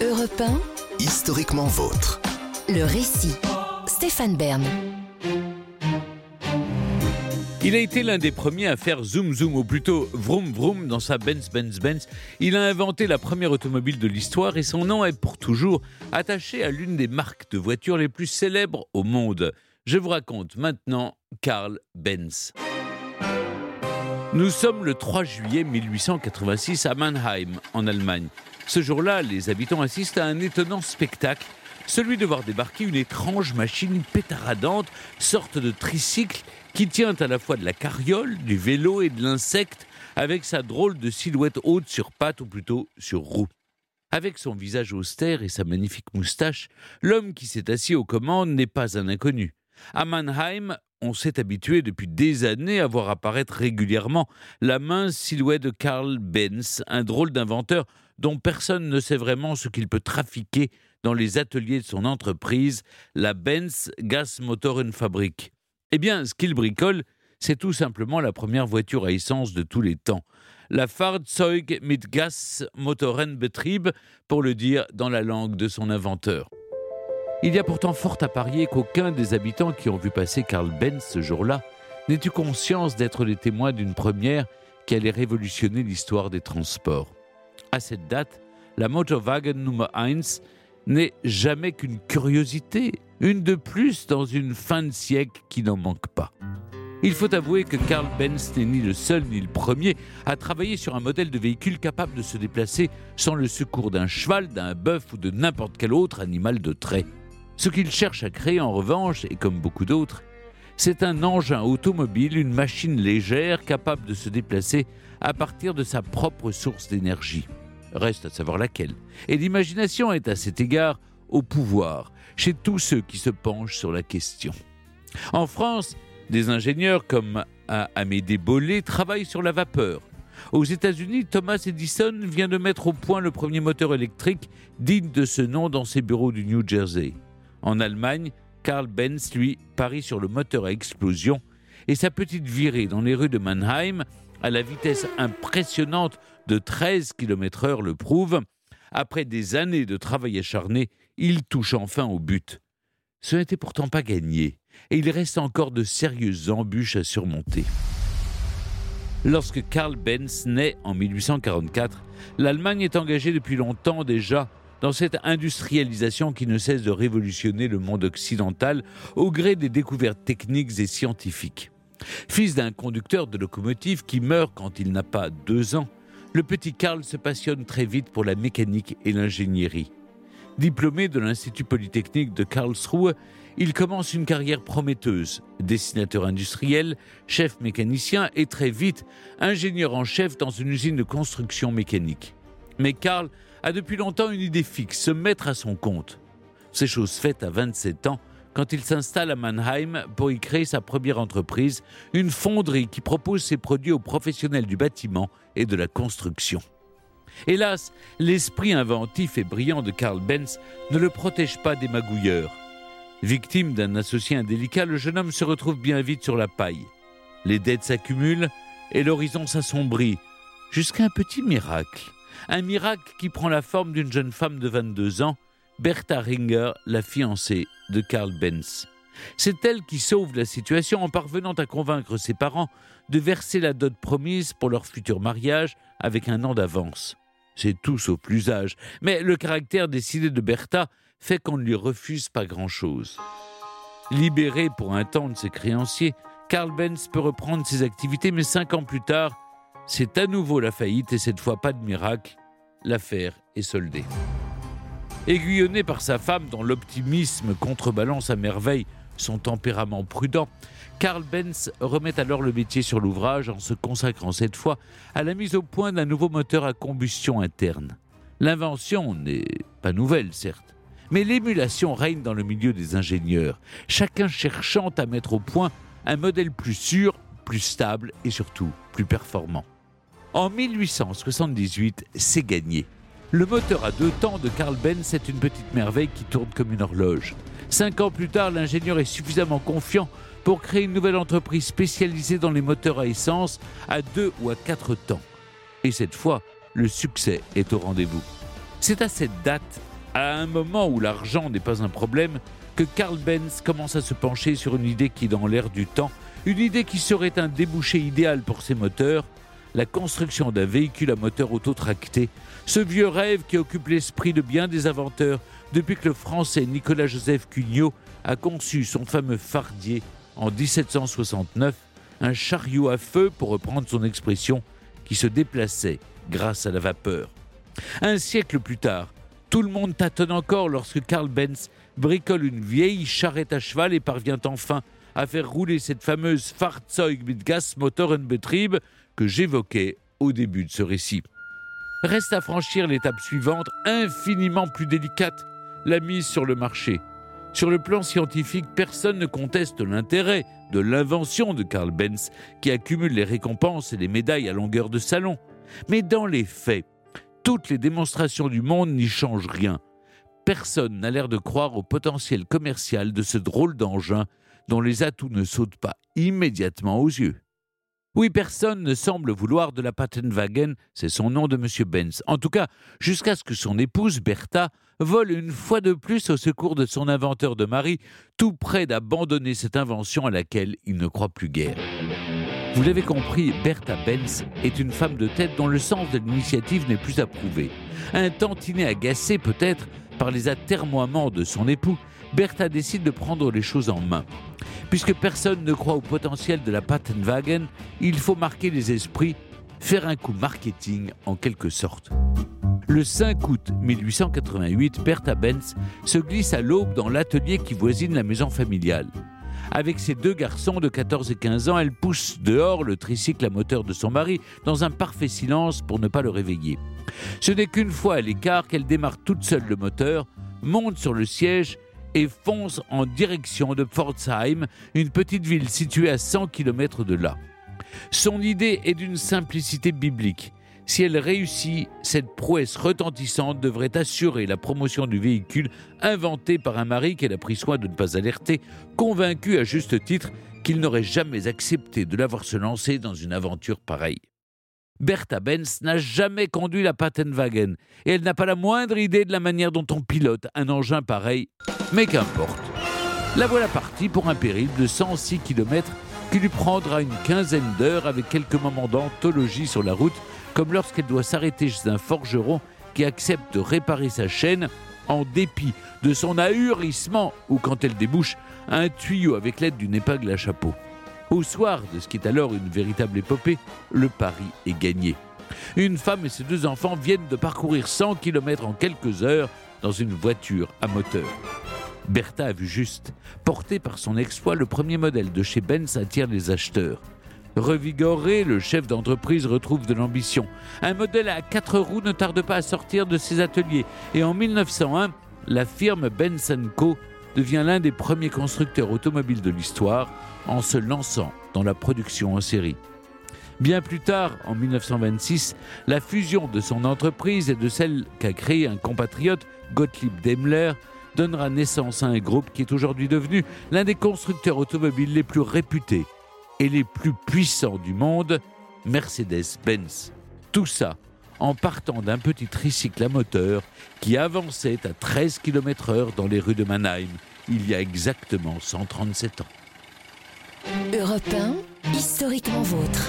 Europe 1, Historiquement vôtre. le récit. Stéphane Bern. Il a été l'un des premiers à faire zoom zoom, ou plutôt vroom vroom dans sa Benz Benz Benz. Il a inventé la première automobile de l'histoire et son nom est pour toujours attaché à l'une des marques de voitures les plus célèbres au monde. Je vous raconte maintenant Karl Benz. Nous sommes le 3 juillet 1886 à Mannheim, en Allemagne. Ce jour-là, les habitants assistent à un étonnant spectacle, celui de voir débarquer une étrange machine pétaradante, sorte de tricycle qui tient à la fois de la carriole, du vélo et de l'insecte, avec sa drôle de silhouette haute sur pattes ou plutôt sur roues. Avec son visage austère et sa magnifique moustache, l'homme qui s'est assis aux commandes n'est pas un inconnu. À Mannheim, on s'est habitué depuis des années à voir apparaître régulièrement la mince silhouette de Karl Benz, un drôle d'inventeur dont personne ne sait vraiment ce qu'il peut trafiquer dans les ateliers de son entreprise, la Benz Gasmotorenfabrik. Eh bien, ce qu'il bricole, c'est tout simplement la première voiture à essence de tous les temps. La Fahrzeug mit Gasmotorenbetrieb, pour le dire dans la langue de son inventeur. Il y a pourtant fort à parier qu'aucun des habitants qui ont vu passer Karl Benz ce jour-là n'ait eu conscience d'être les témoins d'une première qui allait révolutionner l'histoire des transports. À cette date, la Motorwagen Nummer 1 n'est jamais qu'une curiosité, une de plus dans une fin de siècle qui n'en manque pas. Il faut avouer que Karl Benz n'est ni le seul ni le premier à travailler sur un modèle de véhicule capable de se déplacer sans le secours d'un cheval, d'un bœuf ou de n'importe quel autre animal de trait. Ce qu'il cherche à créer en revanche, et comme beaucoup d'autres, c'est un engin automobile, une machine légère capable de se déplacer à partir de sa propre source d'énergie. Reste à savoir laquelle. Et l'imagination est à cet égard au pouvoir chez tous ceux qui se penchent sur la question. En France, des ingénieurs comme Amédée Bollé travaillent sur la vapeur. Aux États-Unis, Thomas Edison vient de mettre au point le premier moteur électrique digne de ce nom dans ses bureaux du New Jersey. En Allemagne, Karl Benz, lui, parie sur le moteur à explosion et sa petite virée dans les rues de Mannheim à la vitesse impressionnante de 13 km/h le prouve. Après des années de travail acharné, il touche enfin au but. Ce n'était pourtant pas gagné, et il reste encore de sérieuses embûches à surmonter. Lorsque Karl Benz naît en 1844, l'Allemagne est engagée depuis longtemps déjà dans cette industrialisation qui ne cesse de révolutionner le monde occidental au gré des découvertes techniques et scientifiques. Fils d'un conducteur de locomotive qui meurt quand il n'a pas deux ans, le petit Karl se passionne très vite pour la mécanique et l'ingénierie. Diplômé de l'Institut Polytechnique de Karlsruhe, il commence une carrière prometteuse, dessinateur industriel, chef mécanicien et très vite ingénieur en chef dans une usine de construction mécanique. Mais Karl a depuis longtemps une idée fixe, se mettre à son compte. C'est chose faite à 27 ans quand il s'installe à Mannheim pour y créer sa première entreprise, une fonderie qui propose ses produits aux professionnels du bâtiment et de la construction. Hélas, l'esprit inventif et brillant de Karl Benz ne le protège pas des magouilleurs. Victime d'un associé indélicat, le jeune homme se retrouve bien vite sur la paille. Les dettes s'accumulent et l'horizon s'assombrit, jusqu'à un petit miracle. Un miracle qui prend la forme d'une jeune femme de 22 ans, Bertha Ringer, la fiancée de Karl Benz. C'est elle qui sauve la situation en parvenant à convaincre ses parents de verser la dot promise pour leur futur mariage avec un an d'avance. C'est tout sauf l'usage, mais le caractère décidé de Bertha fait qu'on ne lui refuse pas grand-chose. Libéré pour un temps de ses créanciers, Karl Benz peut reprendre ses activités, mais cinq ans plus tard, c'est à nouveau la faillite et cette fois pas de miracle, l'affaire est soldée. Aiguillonné par sa femme dont l'optimisme contrebalance à merveille son tempérament prudent, Karl Benz remet alors le métier sur l'ouvrage en se consacrant cette fois à la mise au point d'un nouveau moteur à combustion interne. L'invention n'est pas nouvelle, certes, mais l'émulation règne dans le milieu des ingénieurs, chacun cherchant à mettre au point un modèle plus sûr, plus stable et surtout plus performant. En 1878, c'est gagné. Le moteur à deux temps de Karl Benz est une petite merveille qui tourne comme une horloge. Cinq ans plus tard, l'ingénieur est suffisamment confiant pour créer une nouvelle entreprise spécialisée dans les moteurs à essence à deux ou à quatre temps. Et cette fois, le succès est au rendez-vous. C'est à cette date à un moment où l'argent n'est pas un problème, que Carl Benz commence à se pencher sur une idée qui est dans l'air du temps, une idée qui serait un débouché idéal pour ses moteurs, la construction d'un véhicule à moteur autotracté, ce vieux rêve qui occupe l'esprit de bien des inventeurs depuis que le français Nicolas-Joseph Cugnot a conçu son fameux fardier en 1769, un chariot à feu, pour reprendre son expression, qui se déplaçait grâce à la vapeur. Un siècle plus tard, tout le monde tâtonne encore lorsque Karl Benz bricole une vieille charrette à cheval et parvient enfin à faire rouler cette fameuse Fahrzeug mit Gasmotorenbetrieb que j'évoquais au début de ce récit. Reste à franchir l'étape suivante, infiniment plus délicate, la mise sur le marché. Sur le plan scientifique, personne ne conteste l'intérêt de l'invention de Karl Benz, qui accumule les récompenses et les médailles à longueur de salon. Mais dans les faits, toutes les démonstrations du monde n'y changent rien. Personne n'a l'air de croire au potentiel commercial de ce drôle d'engin dont les atouts ne sautent pas immédiatement aux yeux. Oui, personne ne semble vouloir de la Patentwagen, c'est son nom de M. Benz. En tout cas, jusqu'à ce que son épouse, Bertha, vole une fois de plus au secours de son inventeur de mari, tout près d'abandonner cette invention à laquelle il ne croit plus guère. Vous l'avez compris, Bertha Benz est une femme de tête dont le sens de l'initiative n'est plus approuvé. Un tantinet agacé peut-être par les atermoiements de son époux, Bertha décide de prendre les choses en main. Puisque personne ne croit au potentiel de la Patentwagen, il faut marquer les esprits, faire un coup marketing en quelque sorte. Le 5 août 1888, Bertha Benz se glisse à l'aube dans l'atelier qui voisine la maison familiale. Avec ses deux garçons de 14 et 15 ans, elle pousse dehors le tricycle à moteur de son mari dans un parfait silence pour ne pas le réveiller. Ce n'est qu'une fois à l'écart qu'elle démarre toute seule le moteur, monte sur le siège et fonce en direction de Pforzheim, une petite ville située à 100 km de là. Son idée est d'une simplicité biblique. Si elle réussit, cette prouesse retentissante devrait assurer la promotion du véhicule inventé par un mari qu'elle a pris soin de ne pas alerter, convaincu à juste titre qu'il n'aurait jamais accepté de l'avoir se lancer dans une aventure pareille. Bertha Benz n'a jamais conduit la Patentwagen et elle n'a pas la moindre idée de la manière dont on pilote un engin pareil. Mais qu'importe. La voilà partie pour un périple de 106 km qui lui prendra une quinzaine d'heures avec quelques moments d'anthologie sur la route, comme lorsqu'elle doit s'arrêter chez un forgeron qui accepte de réparer sa chaîne en dépit de son ahurissement ou quand elle débouche un tuyau avec l'aide d'une épingle à chapeau. Au soir de ce qui est alors une véritable épopée, le pari est gagné. Une femme et ses deux enfants viennent de parcourir 100 km en quelques heures dans une voiture à moteur. Bertha a vu juste. Porté par son exploit, le premier modèle de chez Benz attire les acheteurs. Revigoré, le chef d'entreprise retrouve de l'ambition. Un modèle à quatre roues ne tarde pas à sortir de ses ateliers et en 1901, la firme Benz Co devient l'un des premiers constructeurs automobiles de l'histoire en se lançant dans la production en série. Bien plus tard, en 1926, la fusion de son entreprise et de celle qu'a créée un compatriote, Gottlieb Daimler, donnera naissance à un groupe qui est aujourd'hui devenu l'un des constructeurs automobiles les plus réputés et les plus puissants du monde, Mercedes-Benz. Tout ça en partant d'un petit tricycle à moteur qui avançait à 13 km/h dans les rues de Mannheim il y a exactement 137 ans. Europe 1, historiquement vôtre.